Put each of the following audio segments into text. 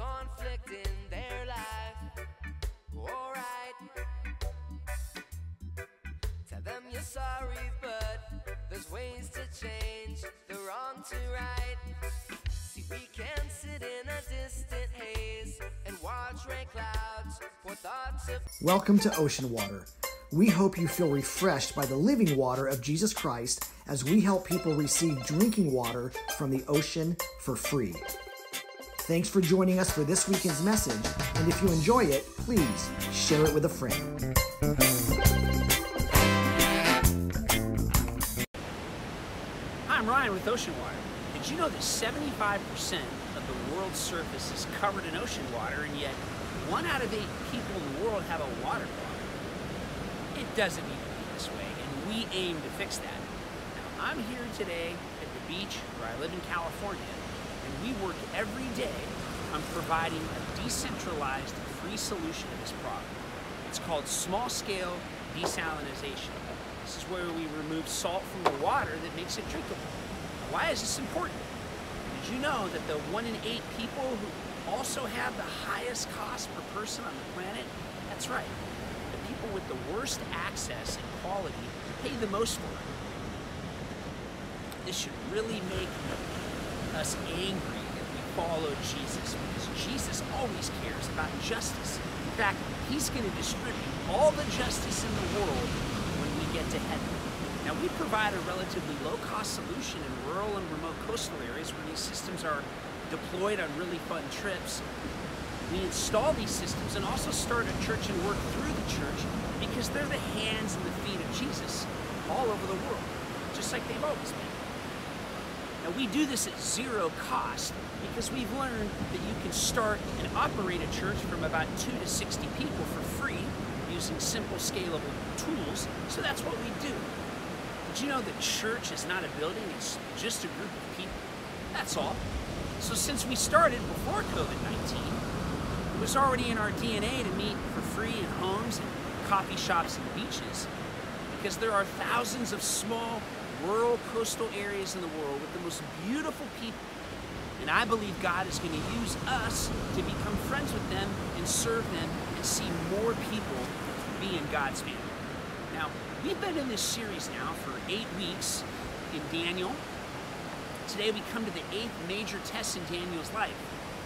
conflict in their life. Alright. Tell them you're sorry, but there's ways to change the wrong to right. See, we can sit in a distant haze and watch rain clouds pour thoughts of. Welcome to Ocean Water. We hope you feel refreshed by the living water of Jesus Christ as we help people receive drinking water from the ocean for free. Thanks for joining us for this weekend's message, and if you enjoy it, please share it with a friend. Hi, I'm Ryan with Ocean Water. Did you know that 75% of the world's surface is covered in ocean water, and yet one out of eight people in the world have a water problem? It doesn't need to be this way, and we aim to fix that. Now, I'm here today at the beach where I live in California, we work every day on providing a decentralized, free solution to this problem. It's called small-scale desalinization. This is where we remove salt from the water that makes it drinkable. Now, why is this important? Did you know that the one in eight people who also have the highest cost per person on the planet? That's right. The people with the worst access and quality pay the most for it. This should really make us angry if we follow Jesus because Jesus always cares about justice. In fact, he's going to distribute all the justice in the world when we get to heaven. Now, we provide a relatively low-cost solution in rural and remote coastal areas where these systems are deployed on really fun trips. We install these systems and also start a church and work through the church because they're the hands and the feet of Jesus all over the world, just like they've always been. We do this at zero cost because we've learned that you can start and operate a church from about two to 60 people for free using simple, scalable tools. So that's what we do. Did you know that church is not a building, it's just a group of people? That's all. So since we started before COVID-19, it was already in our DNA to meet for free in homes and coffee shops and beaches because there are thousands of small rural coastal areas in the world with the most beautiful people. And I believe God is going to use us to become friends with them and serve them and see more people be in God's family. Now, we've been in this series now for eight weeks in Daniel. Today we come to the eighth major test in Daniel's life.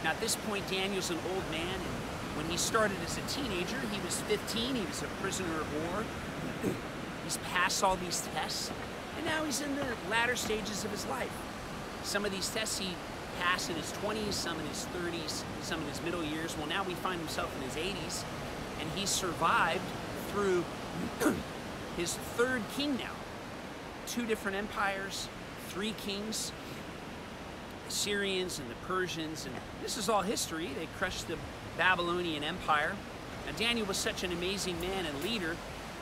Now, at this point, Daniel's an old man, and when he started as a teenager, he was 15, he was a prisoner of war. He's passed all these tests, and now he's in the latter stages of his life. Some of these tests he passed in his 20s, some in his 30s, some in his middle years. Well, now we find himself in his 80s, and he survived through his third king now. Two different empires, three kings, the Syrians and the Persians, and this is all history. They crushed the Babylonian Empire. Now, Daniel was such an amazing man and leader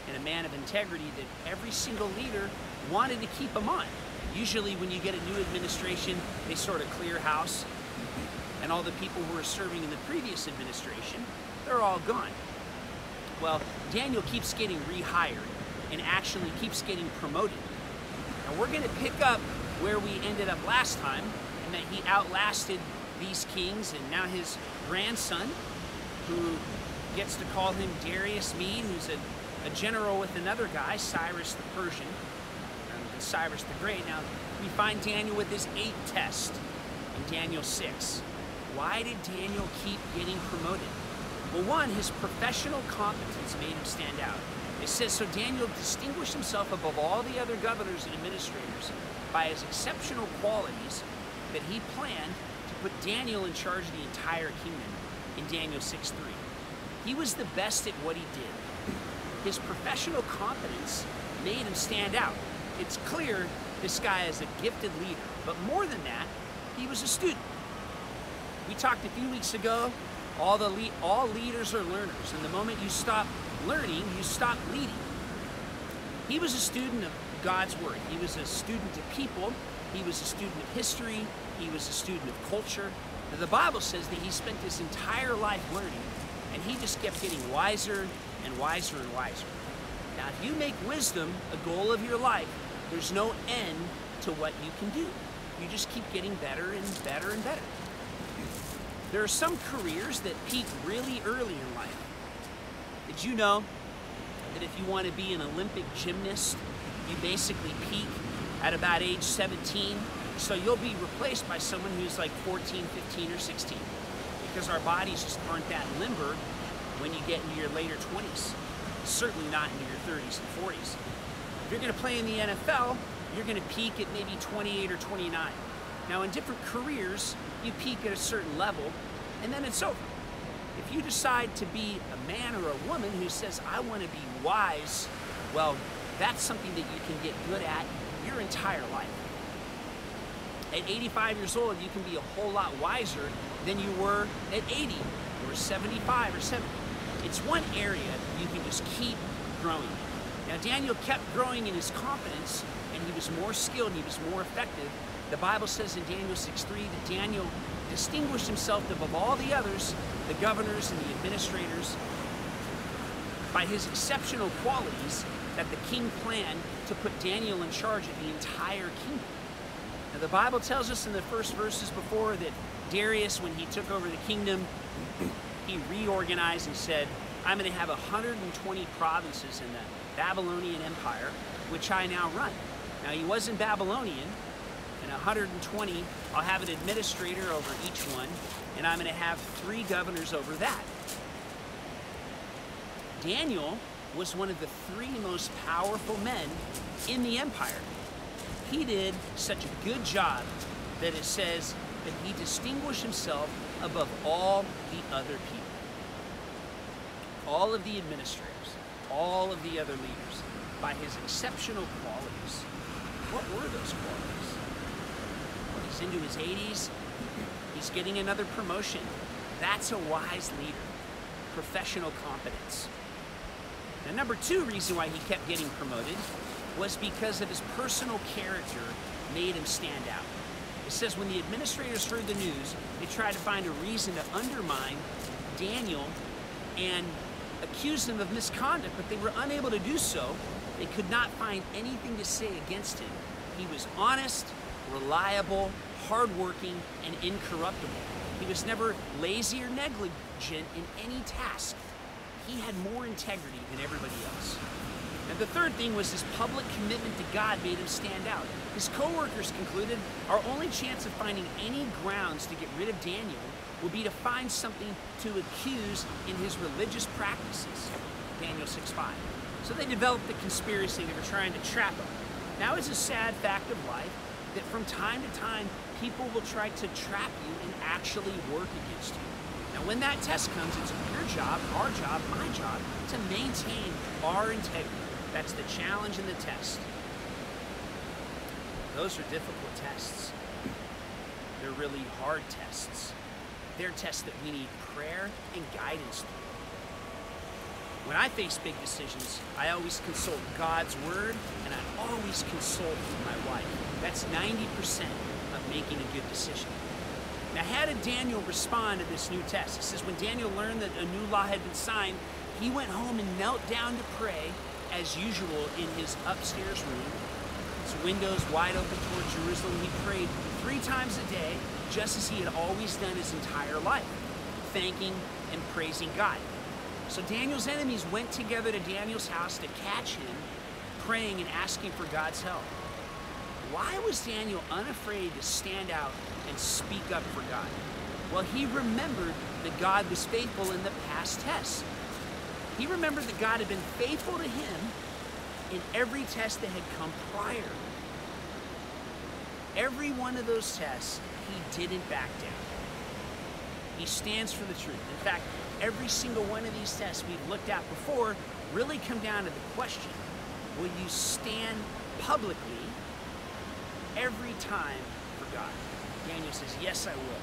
and a man of integrity that every single leader wanted to keep him on. Usually, when you get a new administration, they sort of clear house, and all the people who were serving in the previous administration, they're all gone. Well, Daniel keeps getting rehired and actually keeps getting promoted. Now, we're going to pick up where we ended up last time, and that he outlasted these kings, and now his grandson, who gets to call him Darius Mede, who's a a general with another guy, Cyrus the Persian, and Cyrus the Great. Now, we find Daniel with his eighth test in Daniel 6. Why did Daniel keep getting promoted? Well, one, his professional competence made him stand out. It says, so Daniel distinguished himself above all the other governors and administrators by his exceptional qualities that he planned to put Daniel in charge of the entire kingdom in Daniel 6.3. He was the best at what he did his professional competence made him stand out. It's clear this guy is a gifted leader, but more than that, he was a student. We talked a few weeks ago, all the le all leaders are learners, and the moment you stop learning, you stop leading. He was a student of God's word. He was a student of people. He was a student of history. He was a student of culture. Now, the Bible says that he spent his entire life learning, and he just kept getting wiser and wiser and wiser. Now, if you make wisdom a goal of your life, there's no end to what you can do. You just keep getting better and better and better. There are some careers that peak really early in life. Did you know that if you want to be an Olympic gymnast, you basically peak at about age 17? So you'll be replaced by someone who's like 14, 15, or 16 because our bodies just aren't that limber when you get into your later 20s. Certainly not into your 30s and 40s. You're going to play in the NFL, you're going to peak at maybe 28 or 29. Now, in different careers, you peak at a certain level, and then it's over. If you decide to be a man or a woman who says, I want to be wise, well, that's something that you can get good at your entire life. At 85 years old, you can be a whole lot wiser than you were at 80 or 75 or 70. It's one area you can just keep growing. Now, Daniel kept growing in his confidence, and he was more skilled, he was more effective. The Bible says in Daniel 6:3 that Daniel distinguished himself above all the others, the governors and the administrators, by his exceptional qualities that the king planned to put Daniel in charge of the entire kingdom. Now, the Bible tells us in the first verses before that Darius, when he took over the kingdom, he reorganized and said, I'm going to have 120 provinces in the Babylonian Empire, which I now run. Now, he wasn't Babylonian, and 120, I'll have an administrator over each one, and I'm going to have three governors over that. Daniel was one of the three most powerful men in the empire. He did such a good job that it says that he distinguished himself above all the other people. All of the administrators, all of the other leaders, by his exceptional qualities. What were those qualities? Well, he's into his 80s. He's getting another promotion. That's a wise leader. Professional competence. The number two reason why he kept getting promoted was because of his personal character made him stand out. It says when the administrators heard the news, they tried to find a reason to undermine Daniel and accuse him of misconduct, but they were unable to do so. They could not find anything to say against him. He was honest, reliable, hardworking, and incorruptible. He was never lazy or negligent in any task. He had more integrity than everybody else. And the third thing was his public commitment to God made him stand out. His co-workers concluded our only chance of finding any grounds to get rid of Daniel will be to find something to accuse in his religious practices. Daniel 6.5. So they developed the conspiracy. They were trying to trap him. Now it's a sad fact of life that from time to time, people will try to trap you and actually work against you. Now, when that test comes, it's your job, our job, my job, to maintain our integrity. That's the challenge and the test. Those are difficult tests. They're really hard tests. They're tests that we need prayer and guidance through. When I face big decisions, I always consult God's Word and I always consult my wife. That's 90% of making a good decision. Now, how did Daniel respond to this new test? It says when Daniel learned that a new law had been signed, he went home and knelt down to pray as usual in his upstairs room. His windows wide open toward Jerusalem. He prayed three times a day, just as he had always done his entire life, thanking and praising God. So Daniel's enemies went together to Daniel's house to catch him, praying and asking for God's help. Why was Daniel unafraid to stand out and speak up for God? Well, he remembered that God was faithful in the past tests. He remembered that God had been faithful to him in every test that had come prior. Every one of those tests, he didn't back down. He stands for the truth. In fact, every single one of these tests we've looked at before really come down to the question, will you stand publicly every time for God? Daniel says, yes, I will.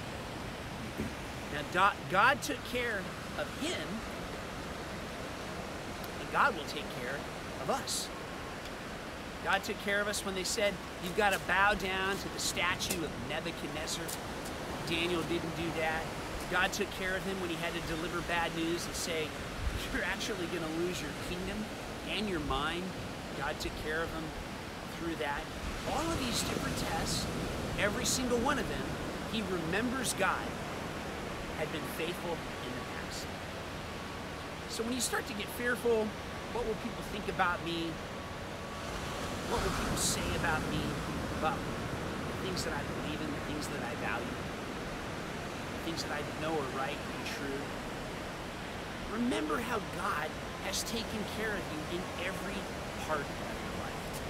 Now, God took care of him and God will take care of us. God took care of us when they said, You've got to bow down to the statue of Nebuchadnezzar. Daniel didn't do that. God took care of him when he had to deliver bad news and say, You're actually going to lose your kingdom and your mind. God took care of him through that. All of these different tests, every single one of them, he remembers God. had been faithful in the past. So when you start to get fearful, what will people think about me? What will people say about me? About the things that I believe in, the things that I value, the things that I know are right and true. Remember how God has taken care of you in every part of your life.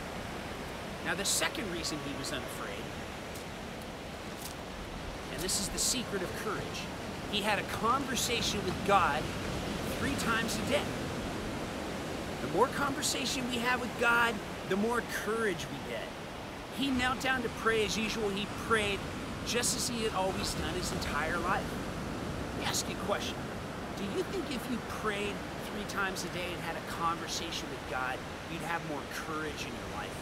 Now, the second reason he was unafraid, and this is the secret of courage, he had a conversation with God three times a day. The more conversation we have with God, the more courage we get. He knelt down to pray as usual. He prayed just as he had always done his entire life. Let me ask you a question. Do you think if you prayed three times a day and had a conversation with God, you'd have more courage in your life?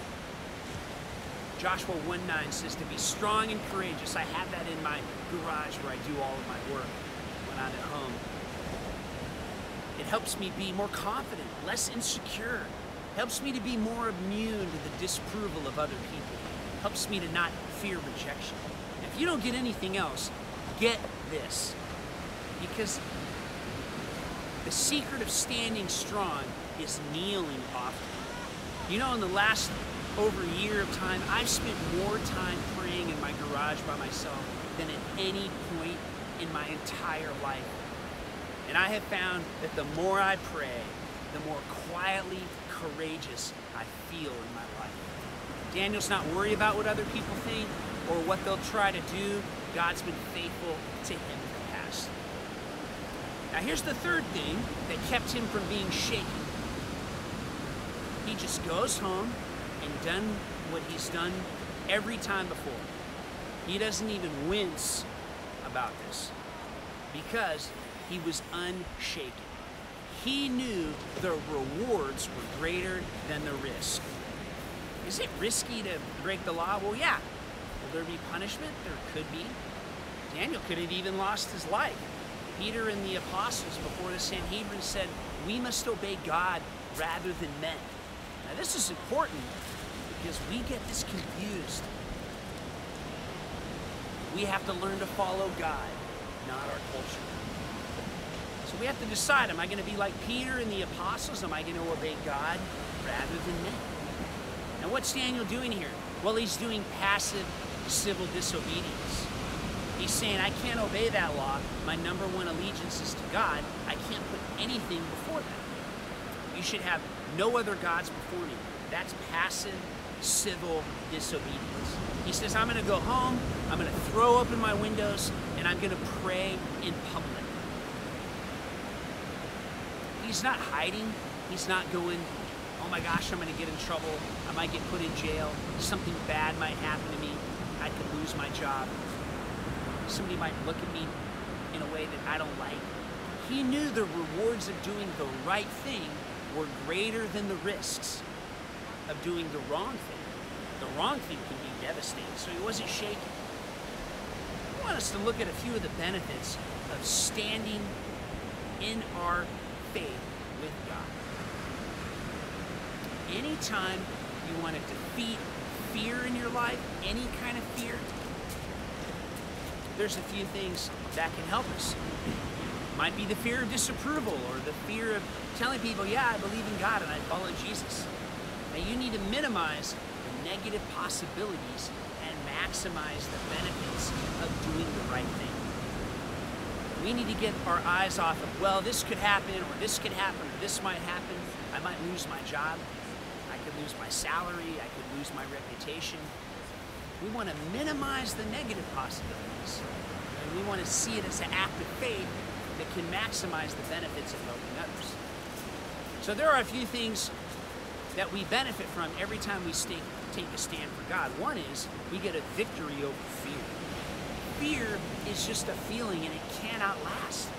Joshua 1 9 says to be strong and courageous. I have that in my garage where I do all of my work when I'm at home. It helps me be more confident, less insecure. Helps me to be more immune to the disapproval of other people. Helps me to not fear rejection. If you don't get anything else, get this. Because the secret of standing strong is kneeling often. You know, in the last over a year of time, I've spent more time praying in my garage by myself than at any point in my entire life. And I have found that the more I pray, the more quietly courageous I feel in my life. Daniel's not worried about what other people think or what they'll try to do. God's been faithful to him in the past. Now, here's the third thing that kept him from being shaken. He just goes home and done what he's done every time before. He doesn't even wince about this because he was unshaken. He knew the rewards were greater than the risk. Is it risky to break the law? Well, yeah. Will there be punishment? There could be. Daniel could have even lost his life. Peter and the apostles before the Sanhedrin said, We must obey God rather than men. Now, this is important because we get this confused. We have to learn to follow God, not our culture. So we have to decide am I going to be like Peter and the apostles? Am I going to obey God rather than men? Now, what's Daniel doing here? Well, he's doing passive civil disobedience. He's saying, I can't obey that law. My number one allegiance is to God. I can't put anything before that. You should have no other gods before me. That's passive civil disobedience. He says, I'm going to go home, I'm going to throw open my windows, and I'm going to pray in public. He's not hiding. He's not going, oh my gosh, I'm going to get in trouble. I might get put in jail. Something bad might happen to me. I could lose my job. Somebody might look at me in a way that I don't like. He knew the rewards of doing the right thing were greater than the risks of doing the wrong thing. The wrong thing can be devastating, so he wasn't shaken. I want us to look at a few of the benefits of standing in our faith with God. Anytime you want to defeat fear in your life, any kind of fear, there's a few things that can help us. Might be the fear of disapproval or the fear of telling people, yeah, I believe in God and I follow Jesus. Now you need to minimize the negative possibilities and maximize the benefits of doing the right thing. We need to get our eyes off of, well, this could happen, or this could happen, or this might happen. I might lose my job. I could lose my salary. I could lose my reputation. We want to minimize the negative possibilities. And we want to see it as an act of faith that can maximize the benefits of helping others. So there are a few things that we benefit from every time we stay, take a stand for God. One is we get a victory over fear. Fear is just a feeling and it cannot last.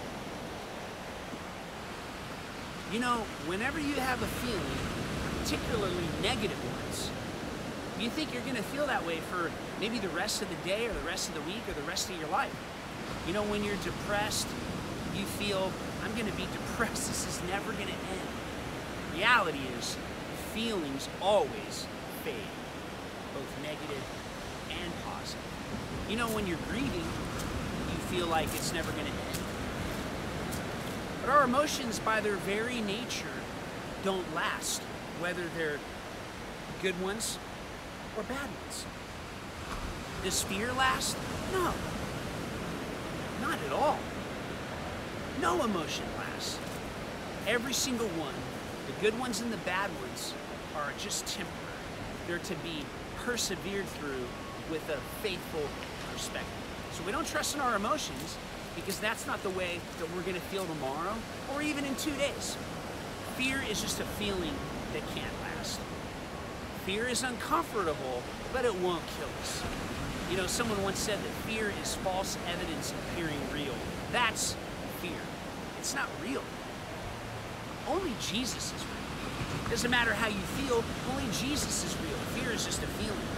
You know, whenever you have a feeling, particularly negative ones, you think you're going to feel that way for maybe the rest of the day or the rest of the week or the rest of your life. You know, when you're depressed, you feel, I'm going to be depressed. This is never going to end. Reality is, feelings always fade, both negative and positive. You know, when you're grieving, you feel like it's never going to end. But our emotions, by their very nature, don't last, whether they're good ones or bad ones. Does fear last? No. Not at all. No emotion lasts. Every single one, the good ones and the bad ones, are just temporary. They're to be persevered through with a faithful perspective. So we don't trust in our emotions because that's not the way that we're going to feel tomorrow or even in two days. Fear is just a feeling that can't last. Fear is uncomfortable, but it won't kill us. You know, someone once said that fear is false evidence appearing real. That's fear. It's not real. Only Jesus is real. It Doesn't matter how you feel, only Jesus is real. Fear is just a feeling.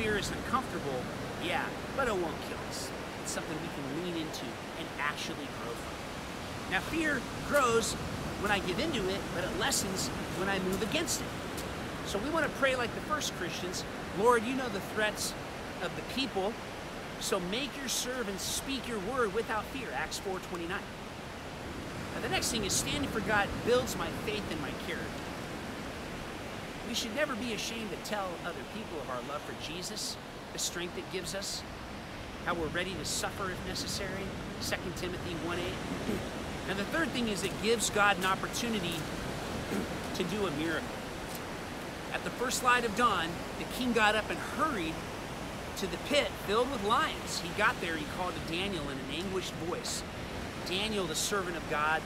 Fear is uncomfortable, yeah, but it won't kill us. It's something we can lean into and actually grow from. Now, fear grows when I give into it, but it lessens when I move against it. So we want to pray like the first Christians Lord, you know the threats of the people, so make your servants speak your word without fear. Acts 4.29. Now the next thing is standing for God builds my faith and my character. We should never be ashamed to tell other people of our love for Jesus, the strength it gives us, how we're ready to suffer if necessary. 2 Timothy 1.8. And the third thing is it gives God an opportunity to do a miracle. At the first light of dawn, the king got up and hurried to the pit filled with lions. He got there, he called to Daniel in an anguished voice Daniel, the servant of God,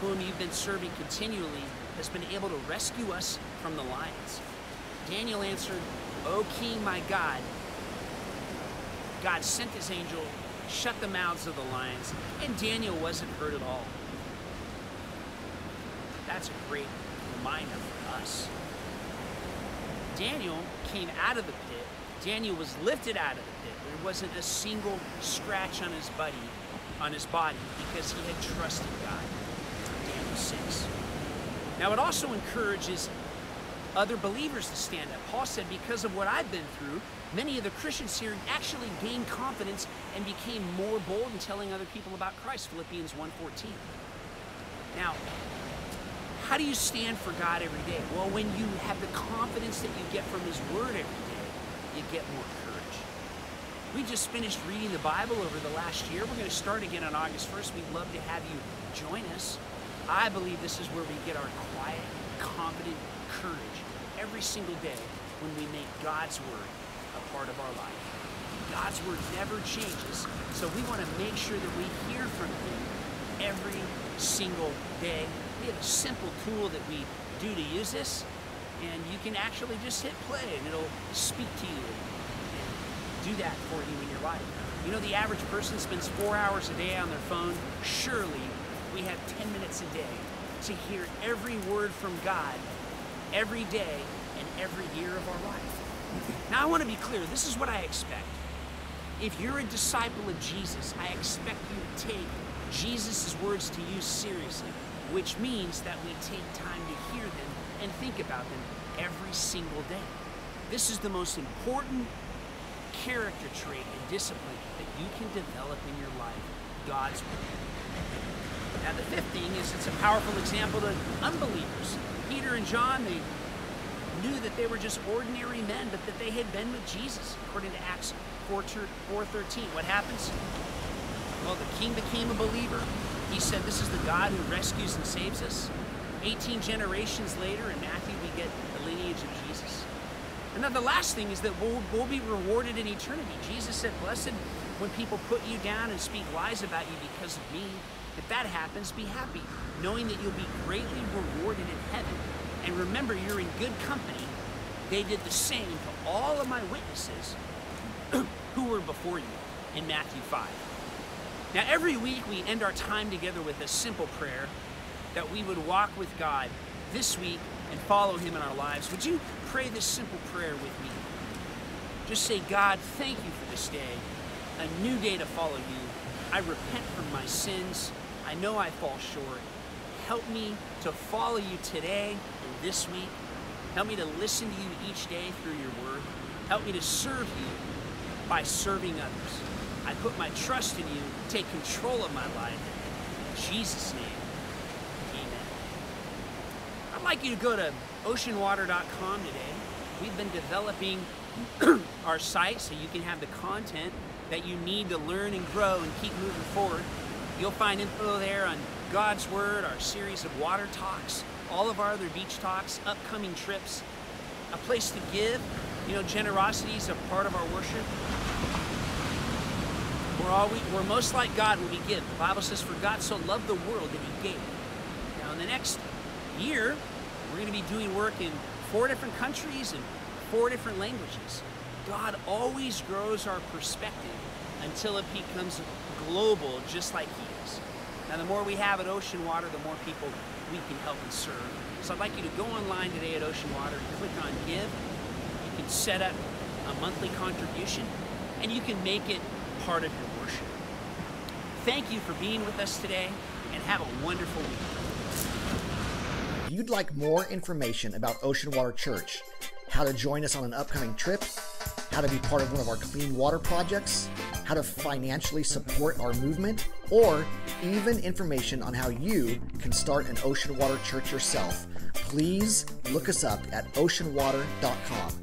whom you've been serving continually, has been able to rescue us from the lions. Daniel answered, O king, my God, God sent his angel, shut the mouths of the lions, and Daniel wasn't hurt at all. That's a great reminder for us. Daniel came out of the pit. Daniel was lifted out of the pit. There wasn't a single scratch on his body, on his body, because he had trusted God. Daniel 6. Now it also encourages other believers to stand up. Paul said, because of what I've been through, many of the Christians here actually gained confidence and became more bold in telling other people about Christ. Philippians 1.14. Now, how do you stand for God every day? Well, when you have the confidence that you get from His Word every day, you get more courage. We just finished reading the Bible over the last year. We're going to start again on August 1st. We'd love to have you join us. I believe this is where we get our quiet, confident courage every single day when we make God's Word a part of our life. God's Word never changes, so we want to make sure that we hear from Him every single day we have a simple tool that we do to use this, and you can actually just hit play and it'll speak to you and do that for you in your life. You know, the average person spends four hours a day on their phone. Surely we have 10 minutes a day to hear every word from God every day and every year of our life. Now, I want to be clear this is what I expect. If you're a disciple of Jesus, I expect you to take Jesus' words to you seriously which means that we take time to hear them and think about them every single day. This is the most important character trait and discipline that you can develop in your life God's Word. Now, the fifth thing is it's a powerful example to unbelievers. Peter and John, they knew that they were just ordinary men, but that they had been with Jesus, according to Acts 4.13. What happens? Well, the king became a believer. He said, This is the God who rescues and saves us. 18 generations later, in Matthew, we get the lineage of Jesus. And then the last thing is that we'll, we'll be rewarded in eternity. Jesus said, Blessed when people put you down and speak lies about you because of me. If that happens, be happy, knowing that you'll be greatly rewarded in heaven. And remember, you're in good company. They did the same to all of my witnesses who were before you in Matthew 5. Now, every week we end our time together with a simple prayer that we would walk with God this week and follow Him in our lives. Would you pray this simple prayer with me? Just say, God, thank you for this day, a new day to follow you. I repent from my sins. I know I fall short. Help me to follow you today and this week. Help me to listen to you each day through your word. Help me to serve you by serving others. I put my trust in you. Take control of my life. In Jesus' name, amen. I'd like you to go to oceanwater.com today. We've been developing our site so you can have the content that you need to learn and grow and keep moving forward. You'll find info there on God's Word, our series of water talks, all of our other beach talks, upcoming trips, a place to give. You know, generosity is a part of our worship. We're, all, we're most like God when we give. The Bible says, For God so loved the world that He gave. Now, in the next year, we're going to be doing work in four different countries and four different languages. God always grows our perspective until it becomes global, just like He is. Now, the more we have at Ocean Water, the more people we can help and serve. So I'd like you to go online today at Ocean Water click on Give. You can set up a monthly contribution and you can make it part of your worship. Thank you for being with us today and have a wonderful week. If you'd like more information about Ocean Water Church, how to join us on an upcoming trip, how to be part of one of our clean water projects, how to financially support our movement, or even information on how you can start an ocean water church yourself, please look us up at oceanwater.com.